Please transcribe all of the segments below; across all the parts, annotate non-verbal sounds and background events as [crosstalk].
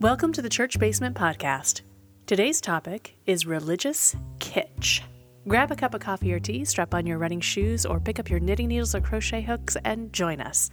Welcome to the Church Basement Podcast. Today's topic is religious kitsch. Grab a cup of coffee or tea, strap on your running shoes, or pick up your knitting needles or crochet hooks and join us.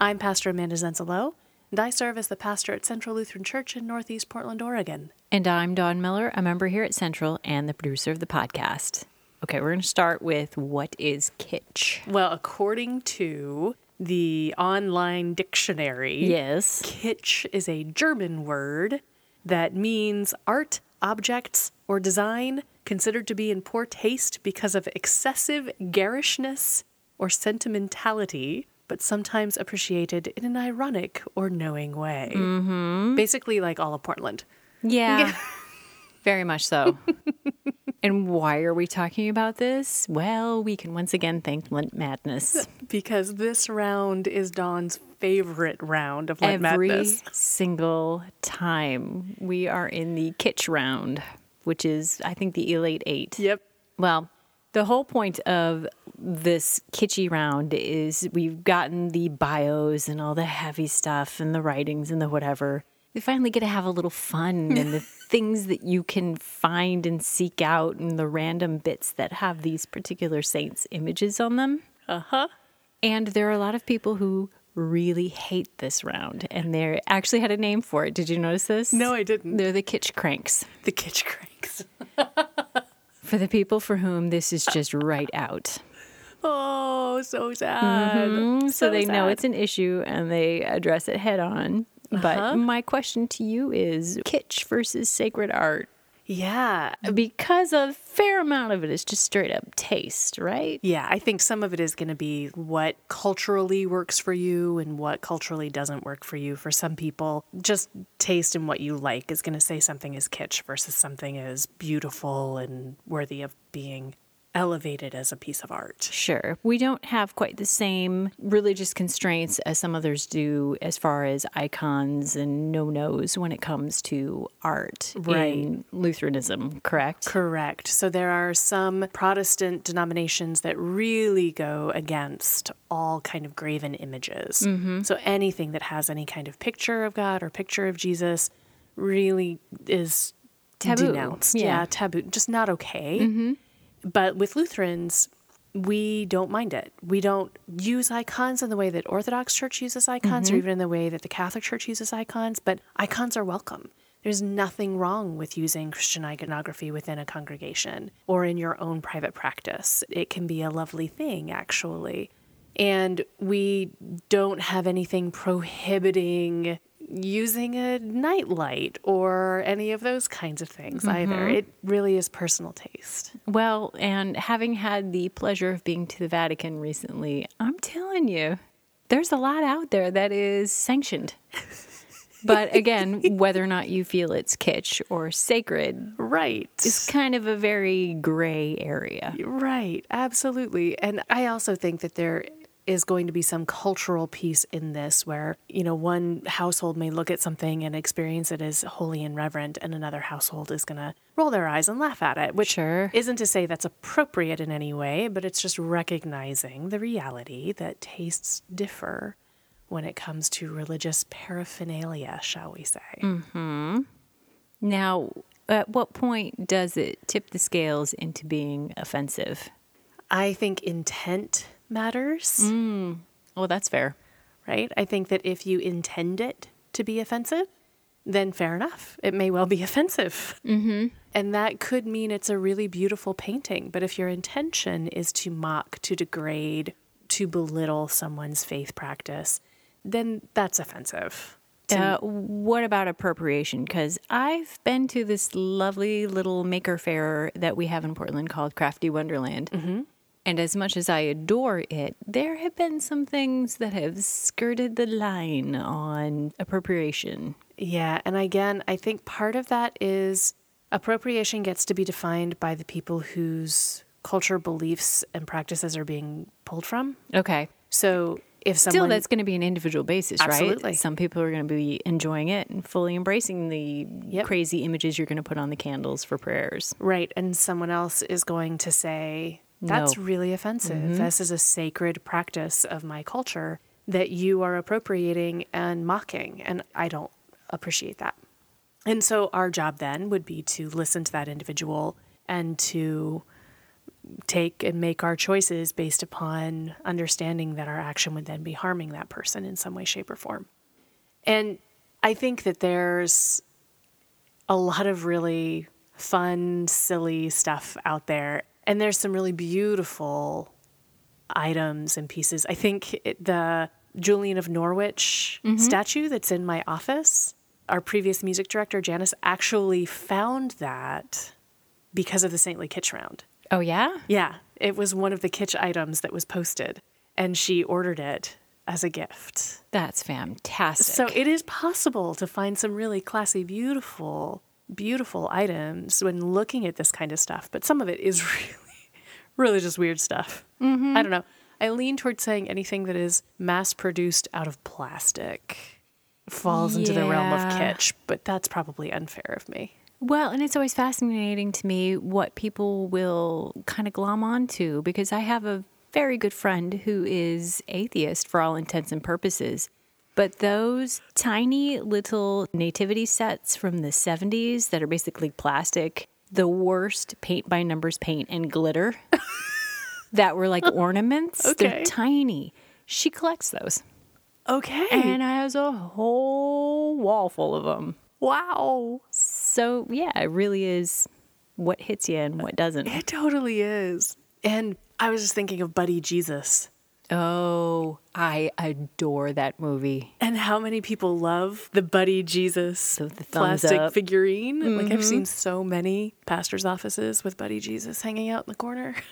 I'm Pastor Amanda Zenzalo, and I serve as the pastor at Central Lutheran Church in Northeast Portland, Oregon. And I'm Dawn Miller, a member here at Central and the producer of the podcast. Okay, we're going to start with what is kitsch? Well, according to the online dictionary, Yes. kitsch is a German word that means art, objects, or design considered to be in poor taste because of excessive garishness or sentimentality, but sometimes appreciated in an ironic or knowing way. Mm-hmm. Basically, like all of Portland. Yeah. Very much so. [laughs] and why are we talking about this? Well, we can once again thank Lent Madness. [laughs] Because this round is Dawn's favorite round of Lent Every Madness. Every single time we are in the kitsch round, which is, I think, the Elate Eight. Yep. Well, the whole point of this kitschy round is we've gotten the bios and all the heavy stuff and the writings and the whatever. We finally get to have a little fun [laughs] and the things that you can find and seek out and the random bits that have these particular saints' images on them. Uh huh. And there are a lot of people who really hate this round and they actually had a name for it. Did you notice this? No, I didn't. They're the kitsch cranks. The kitsch cranks. [laughs] For the people for whom this is just right out. Oh, so sad. Mm, so, they know sad. Uh-huh. it's an issue and they address it head on. But uh-huh. my question to you is kitsch versus sacred art. Yeah. Because a fair amount of it is just straight up taste, right? Yeah, I think some of it is going to be what culturally works for you and what culturally doesn't work for you. For some people, just taste and what you like is going to say something is kitsch versus something is beautiful and worthy of being elevated as a piece of art. Sure. We don't have quite the same religious constraints as some others do as far as icons and no nos when it comes to art Right. in Lutheranism, correct? Correct. So there are some Protestant denominations that really go against all kind of graven images. Mm-hmm. So anything that has any kind of picture of God or picture of Jesus really is Taboo. denounced. Yeah. Yeah, taboo. Just not okay. Mm-hmm. But with Lutherans, we don't mind it. We don't use icons in the way that Orthodox Church uses icons or mm-hmm. even in the way that the Catholic Church uses icons, but icons are welcome. There's nothing wrong with using Christian iconography within a congregation or in your own private practice. It can be a lovely thing, actually. And we don't have anything prohibiting using a nightlight or any of those kinds of things either. Mm-hmm. It really is personal taste. Well, and having had the pleasure of being to the Vatican recently, I'm telling you, there's a lot out there that is sanctioned. [laughs] But again, whether or not you feel it's kitsch or sacred Right. is kind of a very gray area. Right, absolutely. And I also think that there is going to be some cultural piece in this where, you know, one household may look at something and experience it as holy and reverent, and another household is going to roll their eyes and laugh at it, which Sure. isn't to say that's appropriate in any way, but it's just recognizing the reality that tastes differ when it comes to religious paraphernalia, shall we say. Mm-hmm. Now, at what point does it tip the scales into being offensive? I think intent matters. Well, that's fair. right? I think that if you intend it to be offensive, then fair enough. It may well be [laughs] offensive. Mm-hmm. And that could mean it's a really beautiful painting. But if your intention is to mock, to degrade, to belittle someone's faith practice, then that's offensive. Uh, what about appropriation? Because I've been to this lovely little maker fair that we have in Portland called Crafty Wonderland. Mm-hmm. And as much as I adore it, there have been some things that have skirted the line on appropriation. Yeah. And again, I think part of that is appropriation gets to be defined by the people whose culture, beliefs, and practices are being pulled from. Okay. So if someone. Still, that's going to be an individual basis, Absolutely. right? Some people are going to be enjoying it and fully embracing the Yep. crazy images you're going to put on the candles for prayers. Right. And someone else is going to say, that's No. really offensive. Mm-hmm. This is a sacred practice of my culture that you are appropriating and mocking. And I don't appreciate that. And so our job then would be to listen to that individual and to take and make our choices based upon understanding that our action would then be harming that person in some way, shape, or form. And I think that there's a lot of really fun, silly stuff out there. And there's some really beautiful items and pieces. I think it, the Julian of Norwich mm-hmm. statue that's in my office, our previous music director, Janice, actually found that because of the Saintly Kitsch Round. Oh, yeah? Yeah, it was one of the kitsch items that was posted, and she ordered it as a gift. That's fantastic. So it is possible to find some really classy, beautiful, beautiful items when looking at this kind of stuff, but some of it is [laughs] really, really just weird stuff. Mm-hmm. I don't know. I lean towards saying anything that is mass produced out of plastic falls into the realm of kitsch, but that's probably unfair of me. Well, and it's always fascinating to me what people will kind of glom onto because I have a very good friend who is atheist for all intents and purposes. But those tiny little nativity sets from the 70s that are basically plastic, the worst paint by numbers paint and glitter [laughs] that were like ornaments, Okay. they're tiny. She collects those Okay. and has a whole wall full of them. wow. So, yeah, it really is what hits you and what doesn't. It totally is. And I was just thinking of Buddy Jesus Oh, I adore that movie. and how many people love the Buddy Jesus The- the plastic up. figurine. Like I've seen mm-hmm. so many pastors' offices with Buddy Jesus hanging out in the corner. [laughs]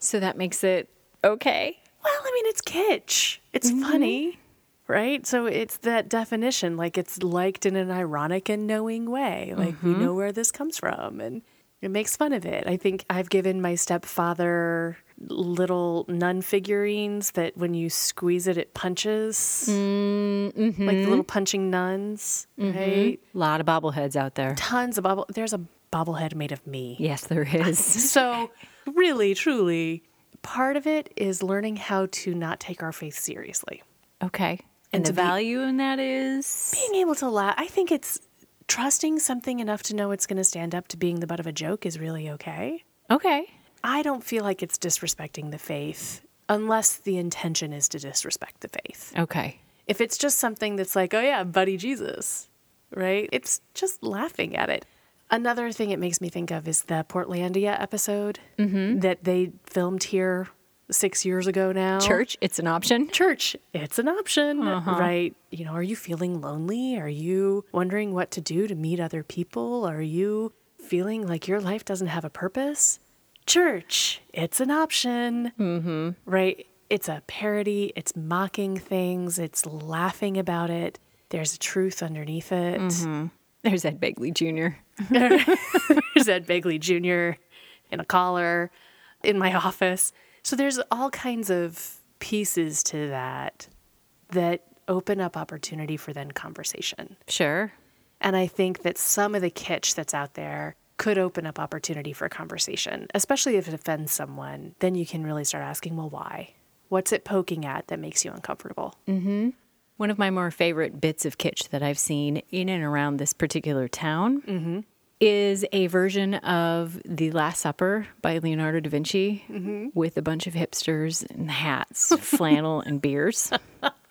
So that makes it okay. Well, I mean, it's kitsch. It's mm-hmm. funny, right? So it's that definition. Like it's liked in an ironic and knowing way. Like we mm-hmm. know where this comes from and it makes fun of it. I think I've given my stepfather little nun figurines that when you squeeze it, it punches. Mm-hmm. Like the little punching nuns, mm-hmm. right? A lot of bobbleheads out there. Tons of bobble. There's a bobblehead made of me. Yes, there [laughs] is. So, really, truly, part of it is learning how to not take our faith seriously. Okay. And, And the be- value in that is Being able to laugh, I think it's trusting something enough to know it's going to stand up to being the butt of a joke is really okay. okay. I don't feel like it's disrespecting the faith unless the intention is to disrespect the faith. Okay. If it's just something that's like, oh yeah, buddy Jesus, right? It's just laughing at it. Another thing it makes me think of is the Portlandia episode mm-hmm. that they filmed here six years ago now. Church, it's an option. Church, it's an option, right? You know, are you feeling lonely? Are you wondering what to do to meet other people? Are you feeling like your life doesn't have a purpose? Church, it's an option, mm-hmm. right? It's a parody, it's mocking things, it's laughing about it. There's a truth underneath it. There's Ed Begley Jr. [laughs] There's Ed Begley Jr. in a collar in my office. So there's all kinds of pieces to that that open up opportunity for then conversation. Sure. And I think that some of the kitsch that's out there could open up opportunity for conversation, especially if it offends someone. Then you can really start asking, well, why? What's it poking at that makes you uncomfortable? Mm-hmm. One of my more favorite bits of kitsch that I've seen in and around this particular town is a version of The Last Supper by Leonardo da Vinci mm-hmm. with a bunch of hipsters and hats, [laughs] flannel, and beers.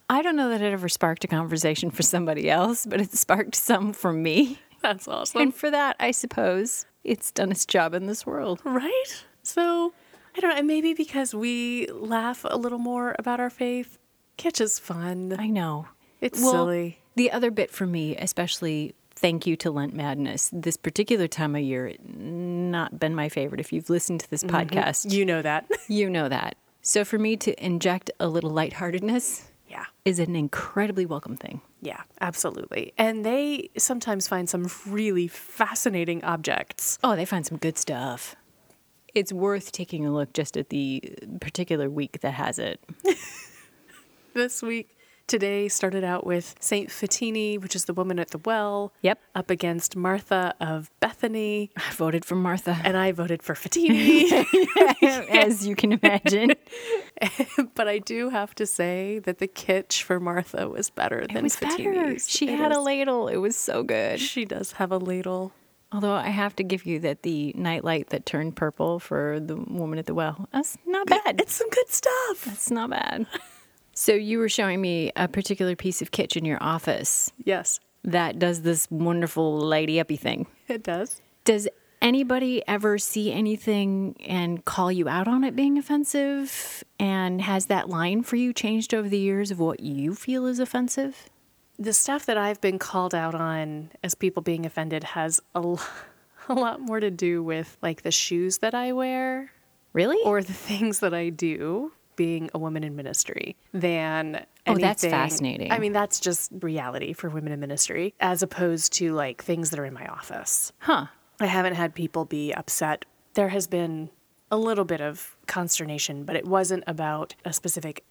I don't know that it ever sparked a conversation for somebody else, but it sparked some for me. That's awesome. And for that, I suppose it's done its job in this world. Right? So, I don't know. Maybe because we laugh a little more about our faith, kitsch is fun. I know. It's Well, silly. The other bit for me, especially thank you to Lent Madness, this particular time of year, not been my favorite. If you've listened to this mm-hmm. podcast, You know that. [laughs] [laughs] you know that. So for me to inject a little lightheartedness yeah. is an incredibly welcome thing. Yeah, absolutely. And they sometimes find some really fascinating objects. Oh, they find some good stuff. It's worth taking a look just at the particular week that has it. [laughs] This week, Today started out with Saint Photini, which is the woman at the well. Yep. Up against Martha of Bethany. I voted for Martha, And I voted for Photini. [laughs] as you can imagine. [laughs] but I do have to say that the kitsch for Martha was better than It was better. Photini's. She It had a ladle. It was so good. She does have a ladle. Although I have to give you that the nightlight that turned purple for the woman at the well, that's not bad. It's some good stuff. That's not bad. [laughs] So you were showing me a particular piece of kitsch in your office Yes, that does this wonderful lady uppy thing. it does. Does anybody ever see anything and call you out on it being offensive? And has that line for you changed over the years of what you feel is offensive? The stuff that I've been called out on as people being offended has a, [laughs] a lot more to do with like the shoes that I wear Really? or the things that I do being a woman in ministry than Oh, that's fascinating. I mean, that's just reality for women in ministry as opposed to like things that are in my office. huh. I haven't had people be upset. There has been a little bit of consternation, but it wasn't about a specific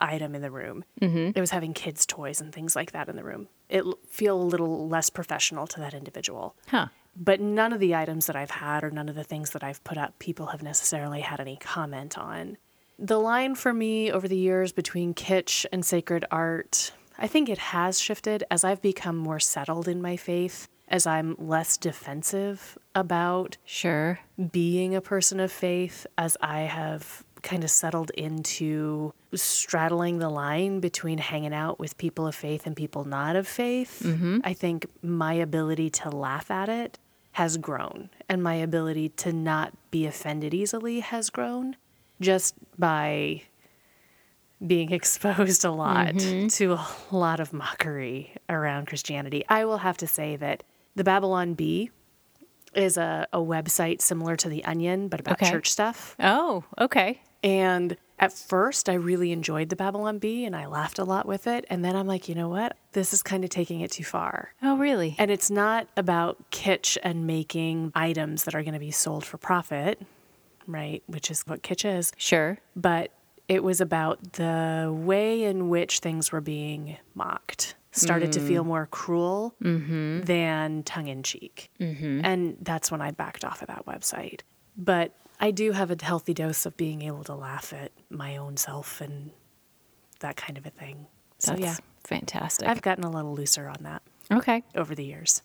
item in the room. Mm-hmm. It was having kids' toys and things like that in the room. It feel a little less professional to that individual. Huh. But none of the items that I've had or none of the things that I've put up, people have necessarily had any comment on. The line for me over the years between kitsch and sacred art, I think it has shifted as I've become more settled in my faith, as I'm less defensive about Sure. being a person of faith, as I have kind of settled into straddling the line between hanging out with people of faith and people not of faith. Mm-hmm. I think my ability to laugh at it has grown, and my ability to not be offended easily has grown just by being [laughs] exposed a lot mm-hmm. to a lot of mockery around Christianity. I will have to say that the Babylon Bee is a, a website similar to The Onion, but about Okay. church stuff. Oh, okay. And at first, I really enjoyed the Babylon Bee and I laughed a lot with it. And then I'm like, you know what? This is kind of taking it too far. Oh, really? And it's not about kitsch and making items that are going to be sold for profit, right? Which is what kitsch is. Sure. But it was about the way in which things were being mocked. Started to feel mm. more cruel mm-hmm. than tongue in cheek. Mm-hmm. And that's when I backed off of that website. But I do have a healthy dose of being able to laugh at my own self and that kind of a thing. So, That's yeah, fantastic. I've gotten a little looser on that okay. over the years.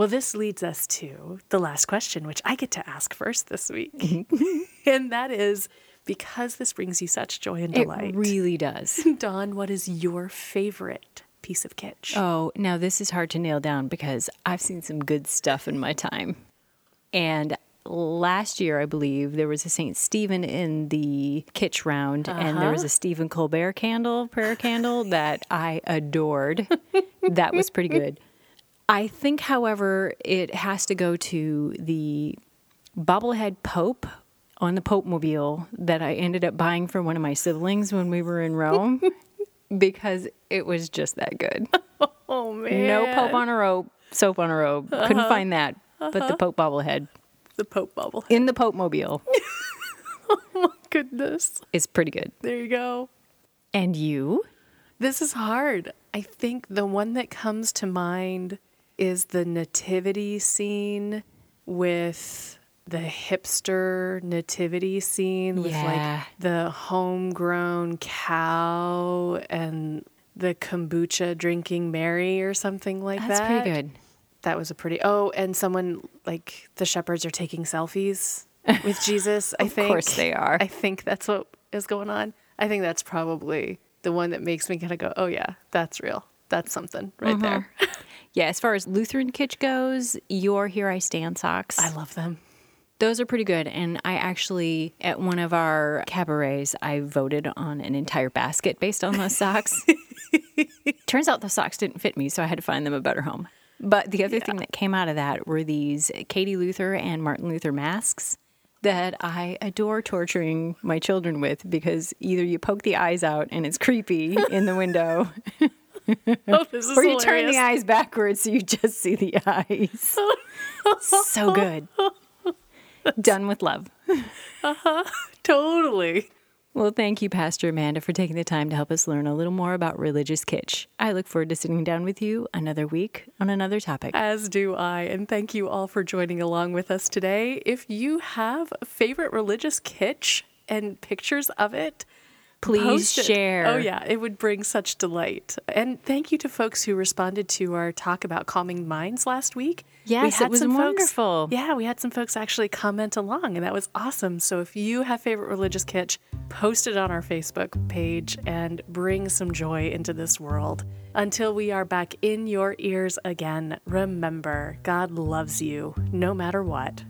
Well, this leads us to the last question, which I get to ask first this week. Mm-hmm. [laughs] and that is because this brings you such joy and delight. It really does. [laughs] Dawn, what is your favorite piece of kitsch? Oh, now this is hard to nail down because I've seen some good stuff in my time. And last year, I believe, there was a St. Stephen in the kitsch round, and there was uh-huh. a Stephen Colbert candle, prayer candle, that I adored. [laughs] that was pretty good. I think, however, it has to go to the bobblehead Pope on the Pope Mobile that I ended up buying for one of my siblings when we were in Rome [laughs] because it was just that good. [laughs] oh, man. No Pope on a rope, soap on a rope. Couldn't uh-huh. find that. But the uh-huh. Pope bobblehead The Pope bubble. in the Pope Mobile [laughs] oh, my Goodness. is pretty good. There you go. And you? This is hard. I think the one that comes to mind is the nativity scene with the hipster nativity scene with Yeah. like the homegrown cow and the kombucha drinking Mary or something like That's that. That's pretty good. That was a pretty. Oh, and someone like the shepherds are taking selfies [laughs] with Jesus. I think. Of course they are. I think that's what is going on. I think that's probably the one that makes me kind of go, "Oh yeah, that's real. That's something right Mm-hmm. there." [laughs] Yeah, as far as Lutheran kitsch goes, your Here I Stand socks. I love them. Those are pretty good. And I actually, at one of our cabarets, I voted on an entire basket based on those socks. [laughs] Turns out the socks didn't fit me, so I had to find them a better home. But the other thing that came out of that were these Katie Luther and Martin Luther masks that I adore torturing my children with because either you poke the eyes out and it's creepy in the window, [laughs] [laughs] Oh, this is or you turn the eyes backwards so you just see the eyes. [laughs] so good. Done with love. Uh-huh. Totally. Well, thank you, Pastor Amanda, for taking the time to help us learn a little more about religious kitsch. I look forward to sitting down with you another week on another topic. As do I. And thank you all for joining along with us today. If you have a favorite religious kitsch and pictures of it, Please it. Oh, share. Oh, yeah. It would bring such delight. And thank you to folks who responded to our talk about calming minds last week. Yes, it was some wonderful. Folks, yeah, we had some folks actually comment along, and that was awesome. So if you have favorite religious kitsch, post it on our Facebook page and bring some joy into this world. Until we are back in your ears again, remember God loves you no matter what.